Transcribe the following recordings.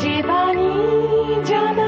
জীবানী জানায় স্বর্গের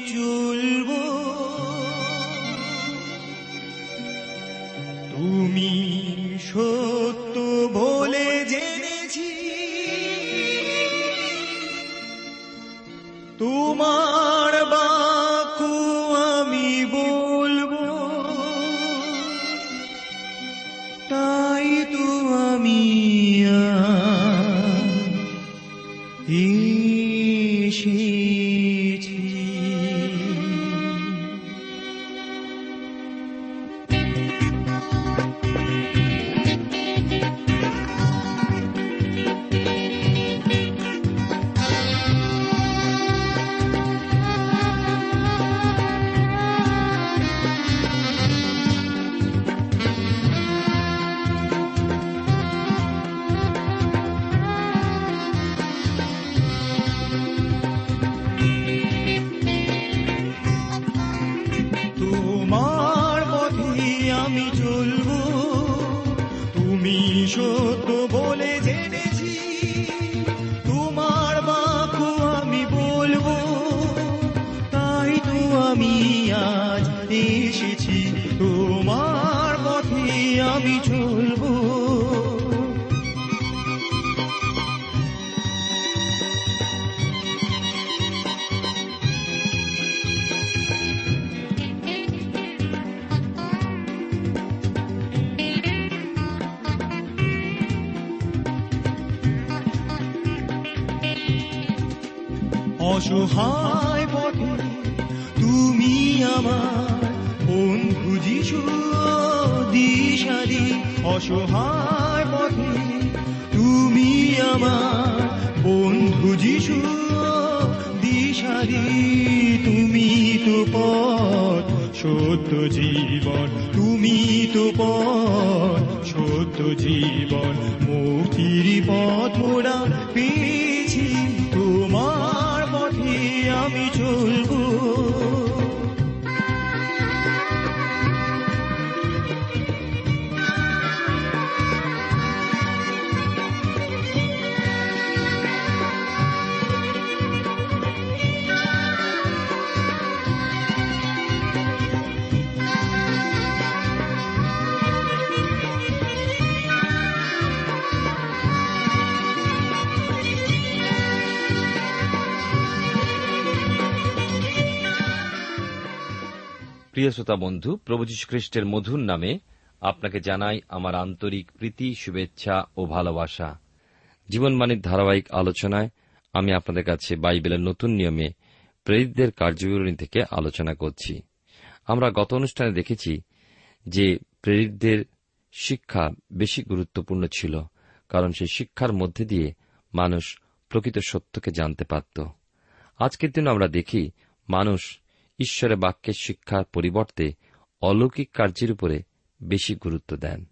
এসেছি আমি অসহায় পথে তুমি আমার বন্ধু যিশু, দিশারি। তুমি তো পথ, সত্য জীবন। তুমি তো পথ, সত্য জীবন। মুক্তির পথ মোরা প্রিয় শ্রোতা বন্ধু, প্রভু খ্রিস্টের মধুর নামে আপনাকে জানাই আমার আন্তরিক প্রীতি, শুভেচ্ছা ও ভালোবাসা। জীবনবাণীর ধারাবাহিক আলোচনায় আমি আপনাদের কাছে বাইবেলের নতুন নিয়মে প্রেরিতদের কার্যবিবরণী থেকে আলোচনা করছি। আমরা গত অনুষ্ঠানে দেখেছি যে প্রেরিতদের শিক্ষা বেশি গুরুত্বপূর্ণ ছিল, কারণ সেই শিক্ষার মধ্যে দিয়ে মানুষ প্রকৃত সত্যকে জানতে পারত। আজকের দিন আমরা দেখি মানুষ ঈশ্বরের বাক্যের শিক্ষার পরিবর্তে অলৌকিক কার্যের উপরে বেশি গুরুত্ব দেন।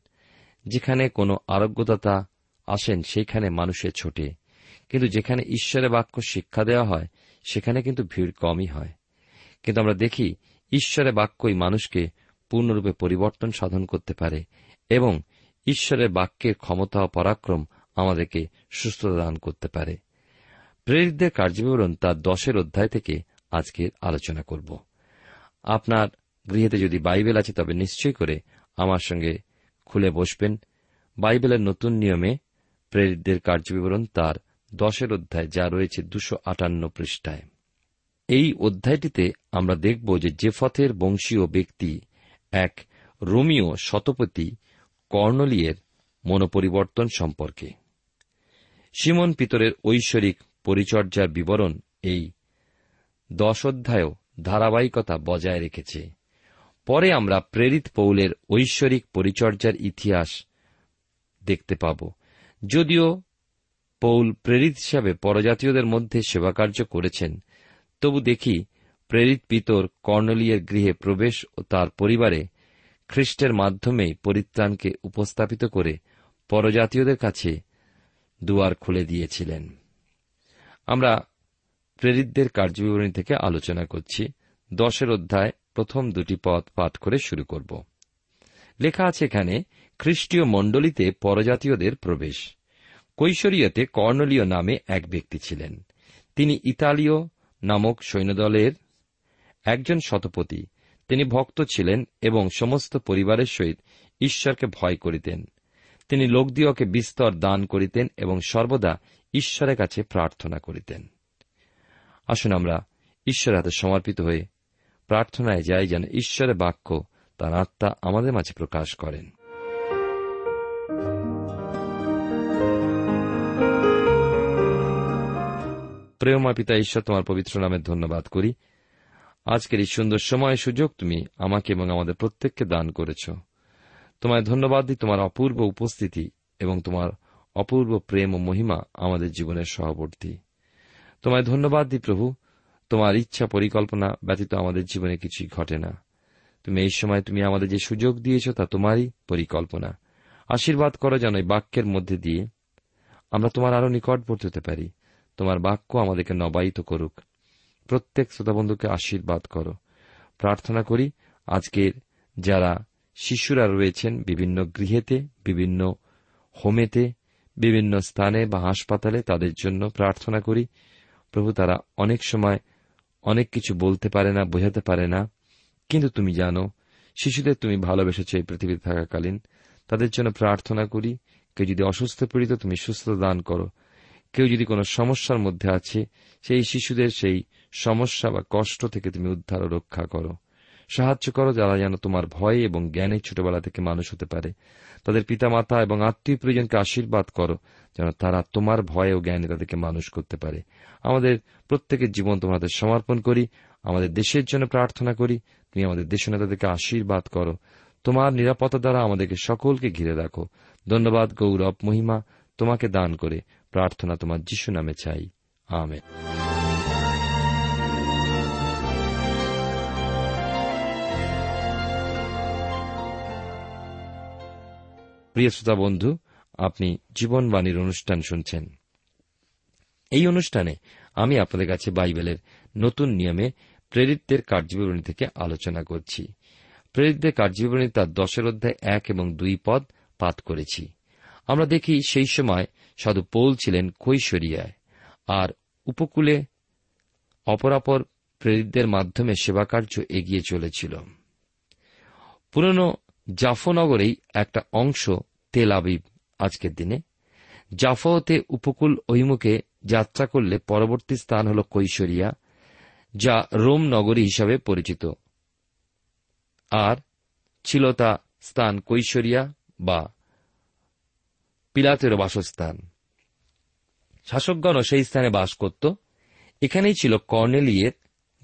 যেখানে কোনো আরোগ্যদাতা আসেন, সেইখানে মানুষের ছোটে। কিন্তু যেখানে ঈশ্বরের বাক্য শিক্ষা দেওয়া হয়, সেখানে কিন্তু ভিড় কমই হয়। কিন্তু আমরা দেখি, ঈশ্বরের বাক্যই মানুষকে পূর্ণরূপে পরিবর্তন সাধন করতে পারে এবং ঈশ্বরের বাক্যের ক্ষমতা ও পরাক্রম আমাদেরকে সুস্থতা দান করতে পারে। প্রেরিতদের কার্যবিবরণ তার দশের অধ্যায় থেকে আজকে আলোচনা করব। আপনার গৃহেতে যদি বাইবেল আছে, তবে নিশ্চয় করে আমার সঙ্গে খুলে বসবেন। বাইবেলের নতুন নিয়মে প্রেরিতদের কার্যবিবরণ তার দশের অধ্যায়, যা রয়েছে দুশো আটান্ন পৃষ্ঠায়। এই অধ্যায়টিতে আমরা দেখব যে জেফথের বংশীয় ব্যক্তি এক রোমিও শতপতি কর্ণলিয়ের মনোপরিবর্তন সম্পর্কে। সিমন পিতরের ঐশ্বরিক পরিচর্যার বিবরণ এই দশ অধ্যায়ও ধারাবাহিকতা বজায় রেখেছে। পরে আমরা প্রেরিত পৌলের ঐশ্বরিক পরিচর্যার ইতিহাস দেখতে পাব। যদিও পৌল প্রেরিত হিসাবে পরজাতীয়দের মধ্যে সেবাকার্য করেছেন, তবু দেখি প্রেরিত পিতর কর্ণলিয়ের গৃহে প্রবেশ ও তার পরিবারে খ্রিস্টের মাধ্যমেই পরিত্রাণকে উপস্থাপিত করে পরজাতীয়দের কাছে দুয়ার খুলে দিয়েছিলেন। আমরা প্রেরিতদের কার্যবিবরণী থেকে আলোচনা করছি। দশের অধ্যায়, প্রথম দুটি পদ পাঠ করে শুরু করব। লেখা আছে এখানে, খ্রিস্টীয় মণ্ডলীতে পরজাতীয়দের প্রবেশ। কৈশোরীয়তে কর্ণলীয় নামে এক ব্যক্তি ছিলেন। তিনি ইতালীয় নামক সৈন্যদলের একজন শতপতি তিনি ভক্ত ছিলেন এবং সমস্ত পরিবারের সহিত ঈশ্বরকে ভয় করিতেন। তিনি লোকদিওকে বিস্তর দান করিতেন এবং সর্বদা ঈশ্বরের কাছে প্রার্থনা করিতেন। আসুন আমরা ঈশ্বরের হাতে সমর্পিত হয়ে প্রার্থনায় যাই যেন ঈশ্বরের বাক্য তার আত্মা আমাদের মাঝে প্রকাশ করেন। প্রেমা পিতা, ঈশ্বর, তোমার পবিত্র নামে ধন্যবাদ করি। আজকের এই সুন্দর সময় সুযোগ তুমি আমাকে এবং আমাদের প্রত্যেককে দান করেছ। তোমায় ধন্যবাদ দিই, তোমার অপূর্ব উপস্থিতি এবং তোমার অপূর্ব প্রেম ও মহিমা আমাদের জীবনের সহবর্তী। তোমায় ধন্যবাদ দিই প্রভু। তোমার ইচ্ছা পরিকল্পনা ব্যতীত আমাদের জীবনে কিছুই ঘটে না। তুমি এই সময় তুমি আমাদের যে সুযোগ দিয়েছ তা তোমারই পরিকল্পনা। আশীর্বাদ করো যেন এই বাক্যের মধ্যে দিয়ে আমরা তোমার আরও নিকটবর্তী হতে পারি। তোমার বাক্য আমাদেরকে নবায়িত করুক। প্রত্যেক শ্রোতাবন্ধুকে আশীর্বাদ করো। প্রার্থনা করি, আজকের যারা শিশুরা রয়েছেন বিভিন্ন গৃহেতে, বিভিন্ন হোমেতে, বিভিন্ন স্থানে বা হাসপাতালে তাদের জন্য প্রার্থনা করি প্রভু তারা অনেক সময় অনেক কিছু বলতে পারে না, বোঝাতে পারে না। কিন্তু তুমি জানো, শিশুদের তুমি ভালোবেসেছ এই পৃথিবীতে থাকাকালীন। তাদের জন্য প্রার্থনা করি, কেউ যদি অসুস্থ পীড়িত, তুমি সুস্থতা দান করো। কেউ যদি কোনো সমস্যার মধ্যে আছে, সেই শিশুদের সেই সমস্যা বা কষ্ট থেকে তুমি উদ্ধার ও রক্ষা করো। সাহায্য করো যারা যেন তোমার ভয় এবং জ্ঞানে ছোটবেলা থেকে মানুষ হতে পারে। তাদের পিতামাতা এবং আত্মীয় পরিজনকে আশীর্বাদ করো। যেন তারা তোমার ভয় ও জ্ঞানে তাদেরকে মানুষ করতে পারে। আমাদের প্রত্যেকের জীবন তোমাদের সমর্পণ করি, আমাদের দেশের জন্য প্রার্থনা করি, তুমি আমাদের দেশ নেতাদেরকে আশীর্বাদ করো। তোমার নিরাপত্তা দ্বারা আমাদেরকে সকলকে ঘিরে রাখো। ধন্যবাদ, গৌরব, মহিমা তোমাকে দান করে। প্রার্থনা তোমার যিশু নামে চাই। আমেন। প্রিয় শ্রোতা বন্ধু আপনি জীবনবাণীর অনুষ্ঠান শুনছেন। এই অনুষ্ঠানে আমি আপনাদের কাছে বাইবেলের নতুন নিয়মে প্রেরিতদের কার্যবিবরণী থেকে আলোচনা করছি। প্রেরিতদের কার্যবিবরণী তার দশের অধ্যায় এক এবং দুই পদ পাঠ করেছি। আমরা দেখি সেই সময় সাধু পৌল ছিলেন কৈশরিয়ায় আর উপকূলে অপরাপর প্রেরিতদের মাধ্যমে সেবাকার্য এগিয়ে চলেছিল। পুরনো জাফনগরেই একটা অংশ তেল আবিব আজকের দিনে। জাফতে উপকূল অভিমুখে যাত্রা করলে পরবর্তী স্থান হল কৈশরিয়া, যা রোম নগরী হিসাবে পরিচিত। আর ছিল তা স্থান কৈশরিয়া বা পিলাতের বাসস্থান। শাসকগণও সেই স্থানে বাস করত। এখানেই ছিল কর্নেলিয়ের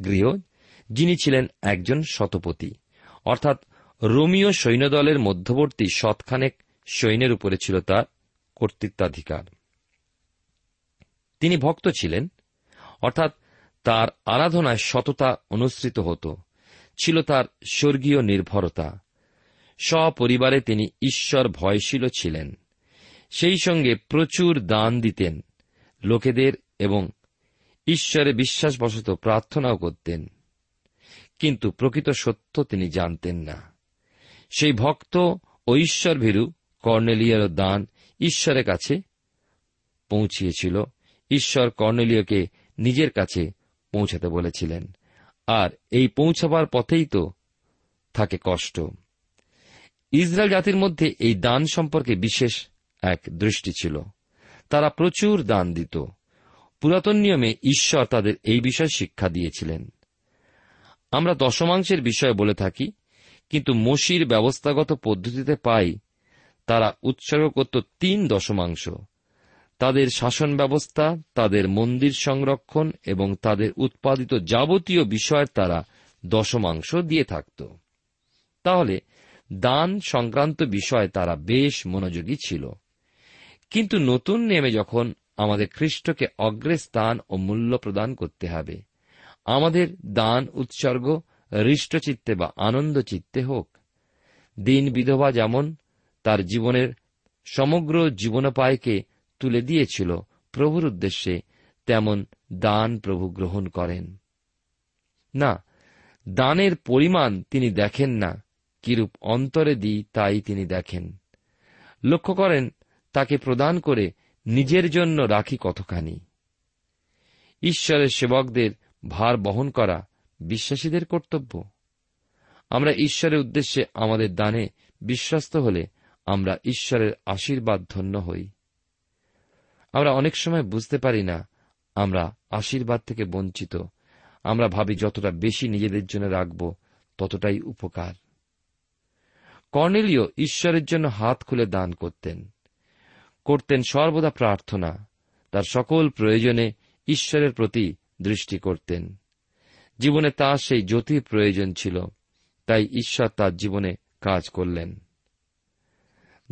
গৃহ, যিনি ছিলেন একজন শতপতি অর্থাৎ রোমিও সৈন্যদলের মধ্যবর্তী শতখানেক সৈন্যের উপরে ছিল তার কর্তৃত্বাধিকার। তিনি ভক্ত ছিলেন, অর্থাৎ তার আরাধনায় সততা অনুসৃত হতো, ছিল তার স্বর্গীয় নির্ভরতা। সপরিবারে তিনি ঈশ্বর ভয়শীল ছিলেন। সেই সঙ্গে প্রচুর দান দিতেন, লোকেদের এবং ঈশ্বরে বিশ্বাসবশত প্রার্থনাও করতেন। কিন্তু প্রকৃত সত্য তিনি জানতেন না। সেই ভক্ত ও ঈশ্বর ভীরু কর্নেলিয়ার দান ঈশ্বরের কাছে পৌঁছিয়েছিল। ঈশ্বর কর্নেলীয়কে নিজের কাছে পৌঁছাতে বলেছিলেন। আর এই পৌঁছাবার পথেই তো থাকে কষ্ট। ইসরায়েল জাতির মধ্যে এই দান সম্পর্কে বিশেষ এক দৃষ্টি ছিল। তারা প্রচুর দান দিত। পুরাতন নিয়মে ঈশ্বর তাদের এই বিষয় শিক্ষা দিয়েছিলেন। আমরা দশমাংশের বিষয়ে বলে থাকি, কিন্তু মসির ব্যবস্থাগত পদ্ধতিতে পাই তারা উৎসর্গ করত তিন দশমাংশ। তাদের শাসন ব্যবস্থা তাদের মন্দির সংরক্ষণ এবং তাদের উৎপাদিত যাবতীয় বিষয়ের তারা দশমাংশ দিয়ে থাকত। তাহলে দান সংক্রান্ত বিষয়ে তারা বেশ মনোযোগী ছিল। কিন্তু নতুন নেমে যখন আমাদের খ্রিস্টকে অগ্রে স্থান ও মূল্য প্রদান করতে হবে, আমাদের দান উৎসর্গ, হৃষ্টচিত্তে বা আনন্দ চিত্তে হোক, দিন বিধবা যেমন তার জীবনের সমগ্র জীবনোপায়কে তুলে দিয়েছিল প্রভুর উদ্দেশ্যে, তেমন দান প্রভু গ্রহণ করেন। না, দানের পরিমাণ তিনি দেখেন না, কিরূপ অন্তরে দিই তাই তিনি দেখেন। লক্ষ্য করেন, তাকে প্রদান করে নিজের জন্য রাখি কতখানি। ঈশ্বরের সেবকদের ভার বহন করা বিশ্বাসীদের কর্তব্য। আমরা ঈশ্বরের উদ্দেশ্যে আমাদের দানে বিশ্বস্ত হলে আমরা ঈশ্বরের আশীর্বাদ ধন্য হই। আমরা অনেক সময় বুঝতে পারি না, আমরা আশীর্বাদ থেকে বঞ্চিত। আমরা ভাবি যতটা বেশি নিজেদের জন্য রাখব, ততটাই উপকার। কর্নেলীয় ঈশ্বরের জন্য হাত খুলে দান করতেন। করতেন সর্বদা প্রার্থনা, তার সকল প্রয়োজনে ঈশ্বরের প্রতি দৃষ্টি করতেন। জীবনে তার সেই জ্যোতির প্রয়োজন ছিল, তাই ঈশ্বর তার জীবনে কাজ করলেন।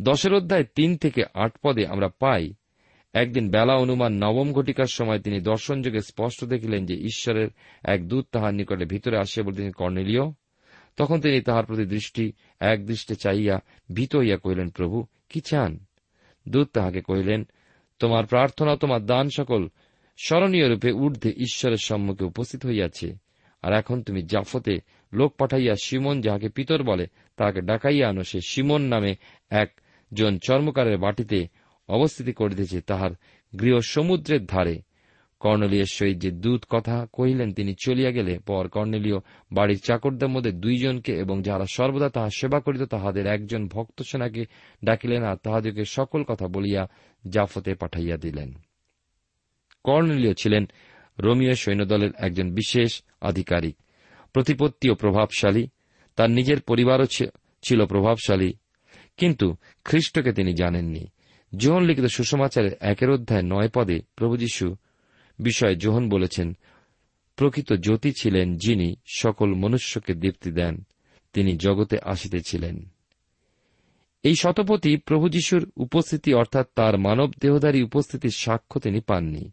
দশের অধ্যায় তিন থেকে আট পদে আমরা পাই, একদিন বেলা অনুমান নবম ঘটিকার সময় তিনি দর্শনযোগে স্পষ্ট দেখিলেন যে ঈশ্বরের এক দূত তাহার নিকটে ভিতরে আসিয়া বলতেন কর্নেলীয় তখন তিনি তাহার প্রতি দৃষ্টি এক দৃষ্টে চাইয়া ভীত হইয়া কহিলেন, প্রভু, কি চান? দূত তাহাকে কহিলেন, তোমার প্রার্থনা, তোমার দান সকল স্মরণীয় রূপে ঊর্ধ্বে ঈশ্বরের সম্মুখে উপস্থিত হইয়াছে। আর এখন তুমি জাফতে লোক পাঠাইয়া সিমন যাহাকে পিতর বলে তাহাকে ডাকাইয়া আনো, সে সিমন নামে একজন চর্মকারের বাটিতে অবস্থিতি করিতেছে তাহার গৃহ সমুদ্রের ধারে। কর্নেলীয় সহিত যে দূত কথা কহিলেন, তিনি চলিয়া গেলে পর কর্ণলীয় বাড়ির চাকরদের মধ্যে দুইজনকে এবং যাহারা সর্বদা তাহা সেবা করিত, তাহাদের একজন ভক্ত সেনাকে ডাকিলেন আর তাহাদেরকে সকল কথা বলিয়া জাফতে পাঠাইয়া দিলেন। কর্ণলীয় ছিলেন রোমিও সৈন্যদলের একজন বিশেষ আধিকারিক, প্রতিপত্তি ও প্রভাবশালী। তার নিজের পরিবারও ছিল প্রভাবশালী। কিন্তু খ্রিস্টকে তিনি জানেননি। জোহন লিখিত সুষমাচারের একের অধ্যায় নয় পদে প্রভু যীশু বিষয়ে জোহন বলেছেন, প্রকৃত জ্যোতি ছিলেন যিনি সকল মনুষ্যকে দীপ্তি দেন, তিনি জগতে আসিতেছিলেন। এই শতপথী প্রভু যীশুর উপস্থিতি অর্থাৎ তার মানব দেহধারী উপস্থিতির সাক্ষ্য তিনি পাননি।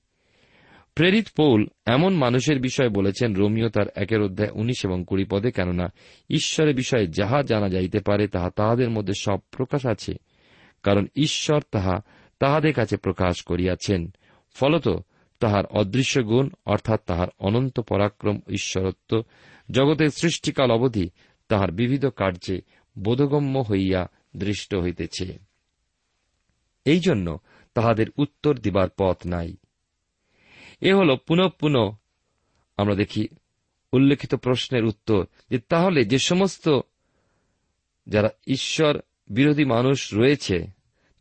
প্রেরিত পৌল এমন মানুষের বিষয়ে বলেছেন রোমিও তার একের অধ্যায় উনিশ এবং কুড়ি পদে, কেননা ঈশ্বরের বিষয়ে যাহা জানা যাইতে পারে, তাহা তাহাদের মধ্যে সব প্রকাশ আছে, কারণ ঈশ্বর তাহা তাহাদের কাছে প্রকাশ করিয়াছেন। ফলত তাহার অদৃশ্য গুণ, অর্থাৎ তাহার অনন্ত পরাক্রম, ঈশ্বরত্ব, জগতের সৃষ্টিকাল অবধি তাহার বিবিধ কার্যে বোধগম্য হইয়া দৃষ্ট হইতেছে। এই জন্য তাহাদের উত্তর দিবার পথ নাই। এ হল পুনঃ পুনঃ আমরা দেখি উল্লেখিত প্রশ্নের উত্তর যে তাহলে যে সমস্ত যারা ঈশ্বর বিরোধী মানুষ রয়েছে,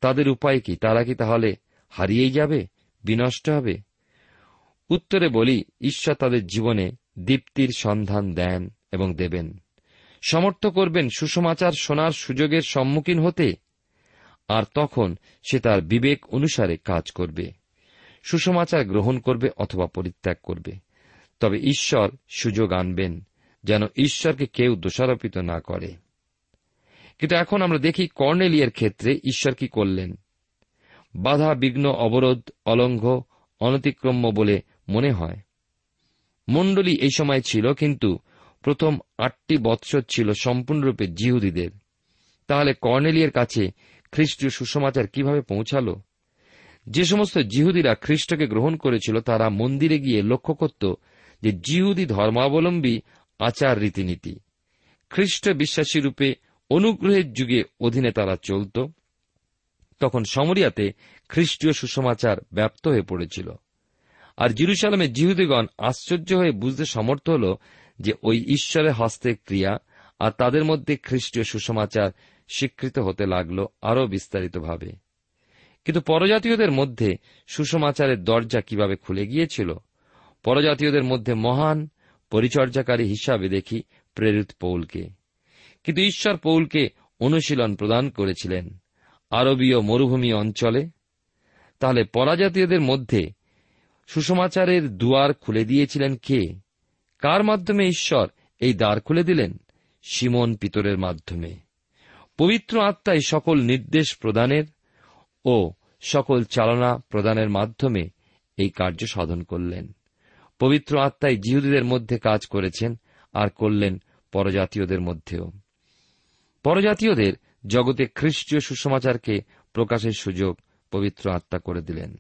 তাদের উপায় কি? তারা কি তাহলে হারিয়েই যাবে? বিনষ্ট হবে? উত্তরে বলি, ঈশ্বর তাদের জীবনে দীপ্তির সন্ধান দেন এবং দেবেন। সমর্থ করবেন সুসমাচার শোনার সুযোগের সম্মুখীন হতে, আর তখন সে তার বিবেক অনুসারে কাজ করবে। সুসমাচার গ্রহণ করবে অথবা পরিত্যাগ করবে। তবে ঈশ্বর সুযোগ আনবেন, যেন ঈশ্বরকে কেউ দোষারোপিত না করে। কিন্তু এখন আমরা দেখি কর্নেলিয়ের ক্ষেত্রে ঈশ্বর কি করলেন। বাধা, বিঘ্ন, অবরোধ, অলঙ্ঘ, অনতিক্রম্য বলে মনে হয়। মণ্ডলী এই সময় ছিল, কিন্তু প্রথম আটটি বৎসর ছিল সম্পূর্ণরূপে জিহুদীদের। তাহলে কর্নেলিয়ের কাছে খ্রিস্টীয় সুসমাচার কীভাবে পৌঁছাল? যে সমস্ত জিহুদিরা খ্রিস্টকে গ্রহণ করেছিল, তারা মন্দিরে গিয়ে লক্ষ্য করত যে জিহুদি ধর্মাবলম্বী আচার রীতিনীতি। খ্রিস্ট বিশ্বাসী রূপে অনুগ্রহের যুগে অধীনে তারা চলত। তখন সমরিয়াতে খ্রিস্টীয় সুসমাচার ব্যাপ্ত হয়ে পড়েছিল। আর জিরুসালামে জিহুদিগণ আশ্চর্য হয়ে বুঝতে সমর্থ হল যে ওই ঈশ্বরের হস্তের ক্রিয়া আর তাদের মধ্যে খ্রিস্টীয় সুসমাচার স্বীকৃত হতে লাগল আরও বিস্তারিতভাবে। কিন্তু পরজাতীয়দের মধ্যে সুসমাচারের দরজা কীভাবে খুলে গিয়েছিল? পরজাতীয়দের মধ্যে মহান পরিচর্যাকারী হিসাবে দেখি প্রেরিত পৌলকে। কিন্তু ঈশ্বর পৌলকে অনুশীলন প্রদান করেছিলেন আরবীয় মরুভূমি অঞ্চলে। তাহলে পরাজাতীয়দের মধ্যে সুসমাচারের দুয়ার খুলে দিয়েছিলেন কে? কার মাধ্যমে ঈশ্বর এই দ্বার খুলে দিলেন? সিমন পিতরের মাধ্যমে। পবিত্র আত্মায় সকল নির্দেশ প্রদানের ও সকল চালনা প্রদানের মাধ্যমে এই কার্য সাধন করলেন। পবিত্র আত্মায় জিহুদীদের মধ্যে কাজ করেছেন আর করলেন পরজাতীয়দের মধ্যেও। পরজাতীয়দের জগতে খ্রিস্টীয় সুসমাচারকে প্রকাশের সুযোগ পবিত্র আত্মা করে দিলেন।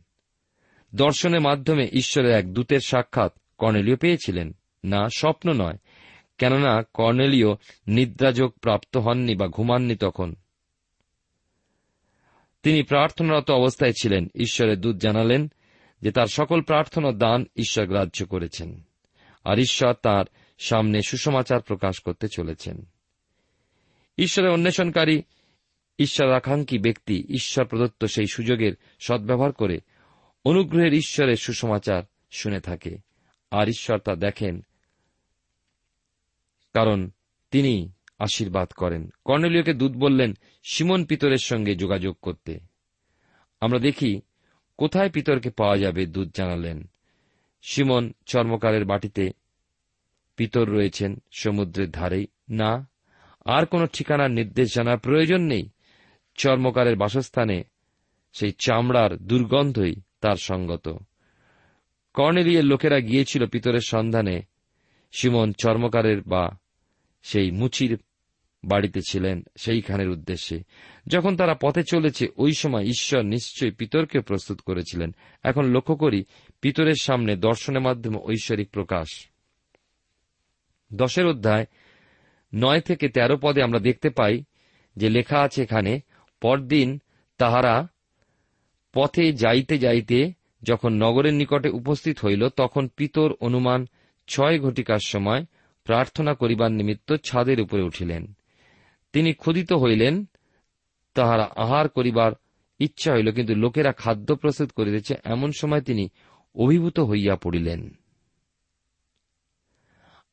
দর্শনের মাধ্যমে ঈশ্বরের এক দূতের সাক্ষাৎ কর্নেলীয় পেয়েছিলেন। না, স্বপ্ন নয়। কেননা কর্নেলীয় নিদ্রাযোগ প্রাপ্ত হননি বা ঘুমাননি তখন। তিনি প্রার্থনারত অবস্থায় ছিলেন, ঈশ্বরের দূত জানালেন যে তার সকল প্রার্থনা দান ঈশ্বর গ্রাহ্য করেছেন, আর ঈশ্বর তার সামনে সুসমাচার প্রকাশ করতে চলেছেন। ঈশ্বরের অন্বেষণকারী, ঈশ্বরাকাঙ্ক্ষী ব্যক্তি ঈশ্বর প্রদত্ত সেই সুযোগের সদ্ব্যবহার করে অনুগ্রহের ঈশ্বরের সুসমাচার শুনে থাকে, আর ঈশ্বর তা দেখেন, কারণ তিনি আশীর্বাদ করেন। কর্নেলীয়কে দূত বললেন, সিমন পিতরের সঙ্গে যোগাযোগ করতে। আমরা দেখি, কোথায় পিতরকে পাওয়া যাবে, দূত জানালেন। সিমন চর্মকারের বাটিতে পিতর রয়েছেন সমুদ্রের ধারেই। না, আর কোন ঠিকানার নির্দেশ জানার প্রয়োজন নেই। চর্মকারের বাসস্থানে সেই চামড়ার দুর্গন্ধই তার সঙ্গত। কর্নেলিয়ের লোকেরা গিয়েছিল পিতরের সন্ধানে। সিমন চর্মকারের বা সেই মুচির বাড়িতে ছিলেন সেইখানের উদ্দেশ্যে। যখন তারা পথে চলেছে, ওই সময় ঈশ্বর নিশ্চয়ই পিতরকে প্রস্তুত করেছিলেন। এখন লক্ষ্য করি, পিতরের সামনে দর্শনের মাধ্যমে ঐশ্বরিক প্রকাশ। দশের অধ্যায় নয় থেকে তেরো পদে আমরা দেখতে পাই যে লেখা আছে এখানে, পরদিন তাহারা পথে যাইতে যাইতে যখন নগরের নিকটে উপস্থিত হইল, তখন পিতর অনুমান ছয় ঘটিকার সময় প্রার্থনা করিবার নিমিত্ত ছাদের উপরে উঠিলেন। তিনি ক্ষুদিত হইলেন, তাহারা আহার করিবার ইচ্ছা হইল, কিন্তু লোকেরা খাদ্য প্রস্তুত করিতেছে, এমন সময় তিনি অভিভূত হইয়া পড়িলেন।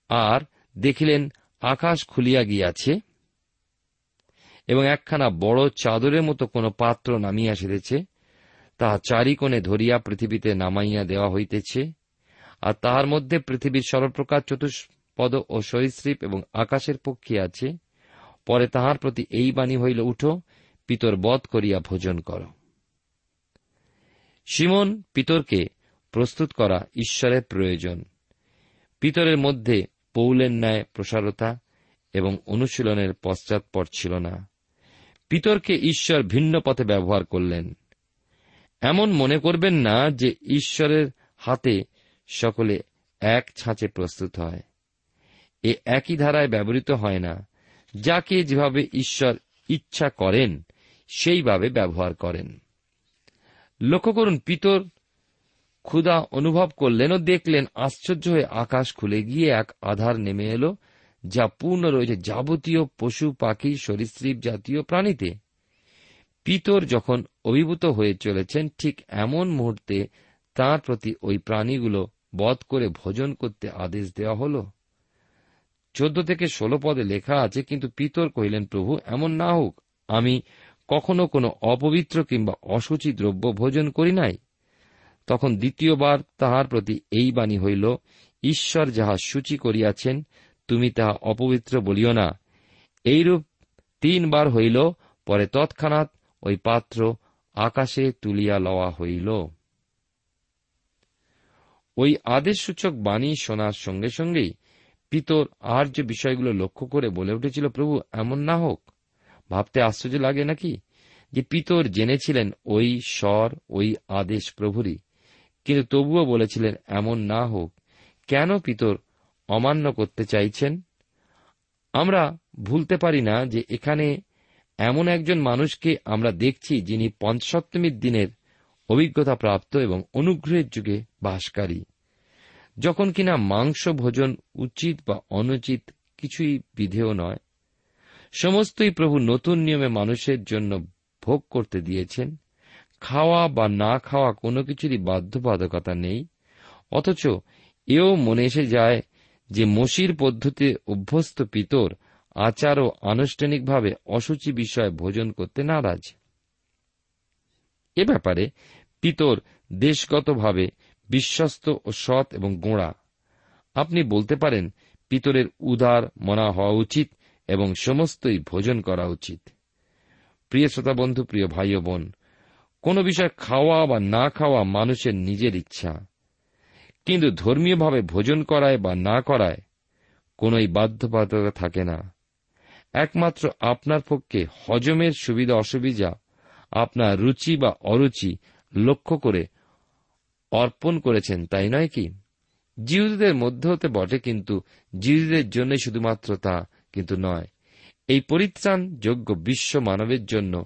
আর দেখিলেন আকাশ খুলিয়া গিয়াছে, এবং একখানা বড় চাদরের মতো কোন পাত্র নামিয়া আসিতেছে, তাহা চারিকোণে ধরিয়া পৃথিবীতে নামাইয়া দেওয়া হইতেছে, আর তাহার মধ্যে পৃথিবীর সর্বপ্রকার চতুষ্পদ ও সরীসৃপ এবং আকাশের পক্ষী আছে। পরে তাহার প্রতি এই বাণী হইল, উঠো, পিতর বধ করিয়া ভোজন কর। সিমন পিতরকে প্রস্তুত করা ঈশ্বরের প্রয়োজন। পিতরের মধ্যে পৌলের ন্যায় প্রসারতা এবং অনুশীলনের পশ্চাৎপর ছিল না। পিতরকে ঈশ্বর ভিন্ন পথে ব্যবহার করলেন। এমন মনে করবেন না যে ঈশ্বরের হাতে সকলে এক ছাঁচে প্রস্তুত হয়। এ একই ধারায় ব্যবহৃত হয় না। যাকে যেভাবে ঈশ্বর ইচ্ছা করেন, সেইভাবে ব্যবহার করেন। লক্ষ্য করুন, পিতর ক্ষুধা অনুভব করলেন ও দেখলেন আশ্চর্য হয়ে আকাশ খুলে গিয়ে এক আধার নেমে এলো, যা পূর্ণ রয়েছে যাবতীয় পশু, পাখি, সরীসৃপ জাতীয় প্রাণীতে। পিতর যখন অভিভূত হয়ে চলেছেন, ঠিক এমন মুহূর্তে তার প্রতি ওই প্রাণীগুলো বধ করে ভোজন করতে আদেশ দেওয়া হল। চোদ্দ থেকে ষোলো পদে লেখা আছে, কিন্তু পিতর কহিলেন, প্রভু, এমন না হোক। আমি কখনো কোনো অপবিত্র কিংবা অসুচি দ্রব্য ভোজন করি নাই। তখন দ্বিতীয়বার তাহার প্রতি এই বাণী হইল, ঈশ্বর যাহা সূচি করিয়াছেন, তুমি তাহা অপবিত্র বলিও না। এইরূপ তিনবার হইল, পরে তৎক্ষণাৎ ওই পাত্র আকাশে তুলিয়া লওয়া হইল। ওই আদেশসূচক বাণী শোনার সঙ্গে সঙ্গেই পিতর আর্য বিষয়গুলো লক্ষ্য করে বলে উঠেছিল, প্রভু, এমন না হোক। ভাবতে আশ্চর্য লাগে নাকি যে পিতর জেনেছিলেন ওই স্বর, ওই আদেশ প্রভুরই। কিন্তু তবুও বলেছিলেন, এমন না হোক। কেন পিতর অমান্য করতে চাইছেন? আমরা ভুলতে পারি না যে এখানে এমন একজন মানুষকে আমরা দেখছি যিনি পঞ্চসপ্তমীর দিনের অভিজ্ঞতা প্রাপ্ত এবং অনুগ্রহের যুগে বাসকারী। যখন কিনা মাংস ভোজন উচিত বা অনুচিত কিছুই বিধেয় নয়, সমস্তই প্রভু নতুন নিয়মে মানুষের জন্য ভোগ করতে দিয়েছেন। খাওয়া বা না খাওয়া কোনো কিছুরই বাধ্যবাধকতা নেই, অথচ এও মনে এসে যায় যে মসির পদ্ধতি অভ্যস্ত পিতর আচার ও আনুষ্ঠানিকভাবে অসুচি বিষয় ভোজন করতে নারাজ। এ ব্যাপারে পিতর দেশগতভাবে বিশ্বস্ত ও সৎ এবং গোঁড়া। আপনি বলতে পারেন, পিতরের উদার মনা হওয়া উচিত এবং সমস্তই ভোজন করা উচিত। প্রিয় শ্রোতা বন্ধু প্রিয় ভাই ও বোন, কোন বিষয় খাওয়া বা না খাওয়া মানুষের নিজের ইচ্ছা। কিন্তু ধর্মীয়ভাবে ভোজন করায় বা না করায় কোনই বাধ্যবাধকতা থাকে না। একমাত্র আপনার পক্ষে হজমের সুবিধা অসুবিধা আপনার রুচি বা অরুচি লক্ষ্য করে অর্পণ করেছেন, তাই নয় কি? জিহুদীদের মধ্যে হতে বটে, কিন্তু জিহুদীদের জন্য শুধুমাত্র তা কিন্তু নয়। এই পরিত্রাণ যোগ্য বিশ্ব মানবের জন্য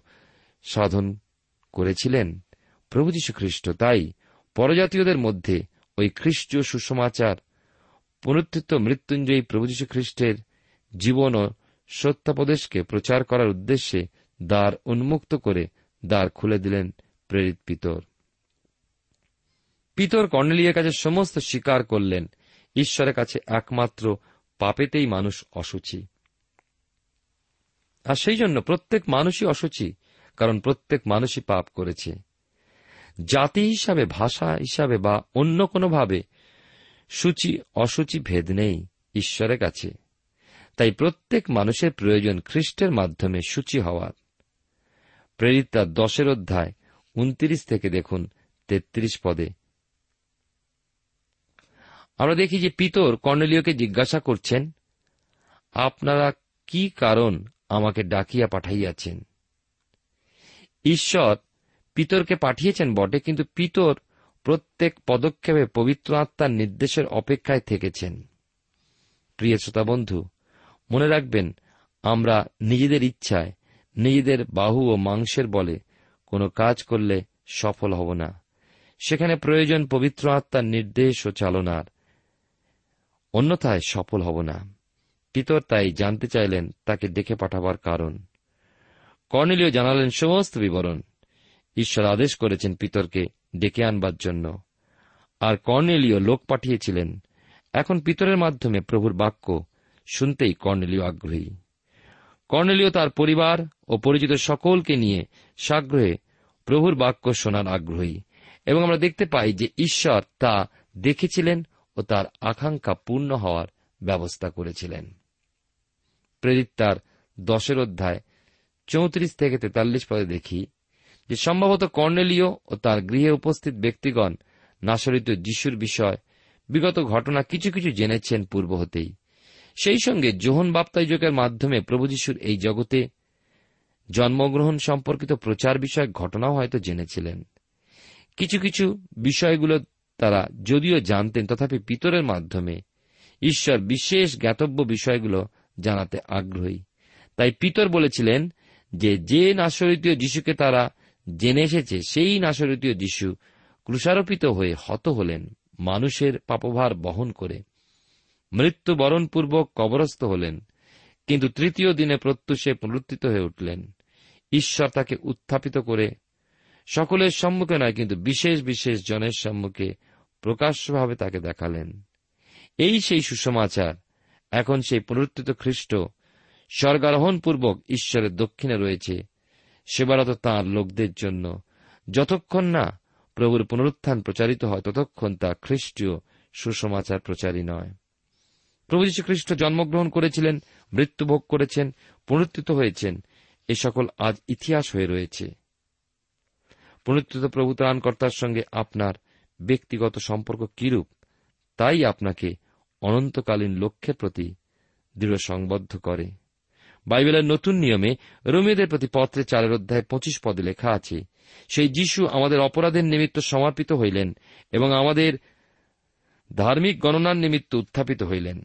সাধন করেছিলেন প্রভু যীশু খ্রিস্ট তাই পরজাতীয়দের মধ্যে ওই খ্রিস্টীয় সুসমাচার, পুনরুত্থিত মৃত্যুঞ্জয়ী প্রভু যীশু খ্রিস্টের জীবন ও সত্যাপদেশকে প্রচার করার উদ্দেশ্যে দ্বার উন্মুক্ত করে দ্বার খুলে দিলেন প্রেরিত পিতর। পিতর কর্নেলিয়ার কাছে সমস্ত স্বীকার করলেন। ঈশ্বরের কাছে একমাত্র পাপেতেই মানুষ অসুচি। আর সেই জন্য প্রত্যেক মানুষই অসুচি, কারণ প্রত্যেক মানুষই পাপ করেছে। জাতি হিসাবে, ভাষা হিসাবে বা অন্য কোনোভাবে সূচি, অসুচি ভেদ নেই ঈশ্বরের কাছে। তাই প্রত্যেক মানুষের প্রয়োজন খ্রিস্টের মাধ্যমে সূচি হওয়ার। প্রেরিত তার দশের অধ্যায়, উনত্রিশ থেকে দেখুন, তেত্রিশ পদে আমরা দেখি যে পিতর কর্নেলীয়কে জিজ্ঞাসা করছেন, আপনারা কি কারণ আমাকে ডাকিয়া পাঠাইয়াছেন? ঈশ্বর পিতরকে পাঠিয়েছেন বটে, কিন্তু পিতর প্রত্যেক পদক্ষেপে পবিত্র আত্মার নির্দেশের অপেক্ষায় থেকেছেন। প্রিয় শ্রোতা বন্ধু, মনে রাখবেন, আমরা নিজেদের ইচ্ছায়, নিজেদের বাহু ও মাংসের বলে কোনো কাজ করলে সফল হব না। সেখানে প্রয়োজন পবিত্র আত্মার নির্দেশ ও চালনার। অন্যথায় সফল হব না। পিতর তাই জানতে চাইলেন, তাকে ডেকে পাঠাবার কারণ। কর্নেলীয় জানালেন সমস্ত বিবরণ। ঈশ্বর আদেশ করেছেন পিতরকে ডেকে আনবার জন্য। আর কর্নেলীয় লোক পাঠিয়েছিলেন। এখন পিতরের মাধ্যমে প্রভুর বাক্য শুনতেই কর্নেলীয় আগ্রহী। কর্নেলীয় তার পরিবার ও পরিচিত সকলকে নিয়ে সাগ্রহে প্রভুর বাক্য শোনার আগ্রহী। এবং আমরা দেখতে পাই যে ঈশ্বর তা দেখেছিলেন ও তার আকাঙ্ক্ষা পূর্ণ হওয়ার ব্যবস্থা করেছিলেন। প্রেরিত তার দশের অধ্যায় চৌত্রিশ থেকে তেতাল্লিশ পদে দেখি যে সম্ভবত কর্নেলীয় ও তার গৃহে উপস্থিত ব্যক্তিগণ নাসরিত যিশুর বিষয় বিগত ঘটনা কিছু কিছু জেনেছেন পূর্ব হতেই। সেই সঙ্গে যোহন বাপ্তাইযোগের মাধ্যমে প্রভু যিশুর এই জগতে জন্মগ্রহণ সম্পর্কিত প্রচার বিষয়ক ঘটনাও হয়তো জেনেছিলেন। কিছু কিছু বিষয়গুলো তারা যদিও জানতেন, তথাপি পিতরের মাধ্যমে ঈশ্বর বিশেষ জ্ঞাতব্য বিষয়গুলো জানাতে আগ্রহী। তাই পিতর বলেছিলেন যে যে নাসরিতীয় যিশুকে তারা জেনে এসেছে, সেই নাসরিতীয় যিশু ক্রুষারোপিত হয়ে হত হলেন, মানুষের পাপভার বহন করে। মৃত্যু বরণপূর্বক কবরস্থ হলেন, কিন্তু তৃতীয় দিনে প্রত্যুষে পুনরুত্থিত হয়ে উঠলেন। ঈশ্বর তাকে উত্থাপিত করে সকলের সম্মুখে নয়, কিন্তু বিশেষ বিশেষ জনের সম্মুখে প্রকাশ্যভাবে তাকে দেখালেন। এই সেই সুসমাচার। এখন সেই পুনরুত্থিত খ্রিস্ট স্বর্গারোহণ পূর্বক ঈশ্বরের দক্ষিণে রয়েছে। সেবারত তাঁর লোকদের জন্য। যতক্ষণ না প্রভুর পুনরুত্থান প্রচারিত হয়, ততক্ষণ তা খ্রিস্টীয় সুসমাচার প্রচারী নয়। প্রভু যীশু খ্রিস্ট জন্মগ্রহণ করেছিলেন, মৃত্যুভোগ করেছেন, পুনরুত্থিত হয়েছেন। এ সকল আজ ইতিহাস হয়ে রয়েছে। পুনরুত্থিত প্রভু ত্রাণকর্তার সঙ্গে আপনার ব্যক্তিগত সম্পর্ক কিরূপ, তাই আপনাকে অনন্তকালীন লক্ষ্যের প্রতি দৃঢ় সংবদ্ধ করে। বাইবেলের নতুন নিয়মে রোমিওদের প্রতি পত্রে চারের অধ্যায় পঁচিশ পদে লেখা আছে, সেই যিশু আমাদের অপরাধের নিমিত্ত সমর্পিত হইলেন এবং আমাদের ধার্মিক গণনার নিমিত্ত উত্থাপিত হইলেন।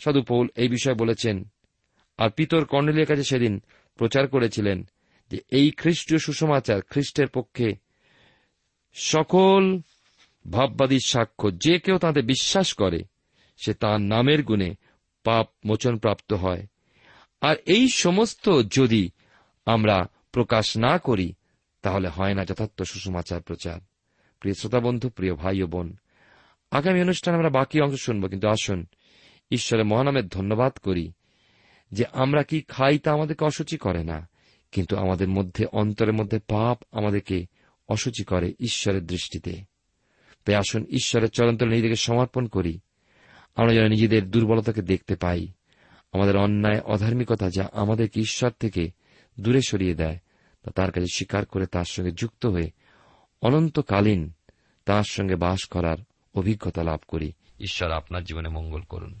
সাধু এই বিষয়ে বলেছেন, আর পিতর কর্নেলের কাছে সেদিন প্রচার করেছিলেন যে এই খ্রিস্টীয় সুসমাচার খ্রিস্টের পক্ষে সকল ভাববাদীর সাক্ষ্য যে কেউ তাঁদের বিশ্বাস করে, সে তাঁর নামের গুণে পাপ মোচন প্রাপ্ত হয়। আর এই সমস্ত যদি আমরা প্রকাশ না করি, তাহলে হয় না যথার্থ সুসমাচার প্রচার। প্রিয় শ্রোতা বন্ধু প্রিয় ভাই ও বোন, আগামী অনুষ্ঠানে আমরা বাকি অংশ শুনব, কিন্তু আসুন ঈশ্বরের মহানামের ধন্যবাদ করি যে আমরা কি খাই তা আমাদেরকে অসুচি করে না, কিন্তু আমাদের মধ্যে, অন্তরের মধ্যে পাপ আমাদেরকে অসুচি করে ঈশ্বরের দৃষ্টিতে। তাই আসুন, ঈশ্বরের চরন্তরে নিজেকে সমর্পণ করি। আমরা যেন নিজেদের দুর্বলতাকে দেখতে পাই। আমাদের অন্যায়, অধার্মিকতা যা আমাদেরকে ঈশ্বর থেকে দূরে সরিয়ে দেয়, তা তার কাছে স্বীকার করে তার সঙ্গে যুক্ত হয়ে অনন্তকালীন তার সঙ্গে বাস করার অভিজ্ঞতা লাভ করি। ঈশ্বর আপনার জীবনে মঙ্গল করুন।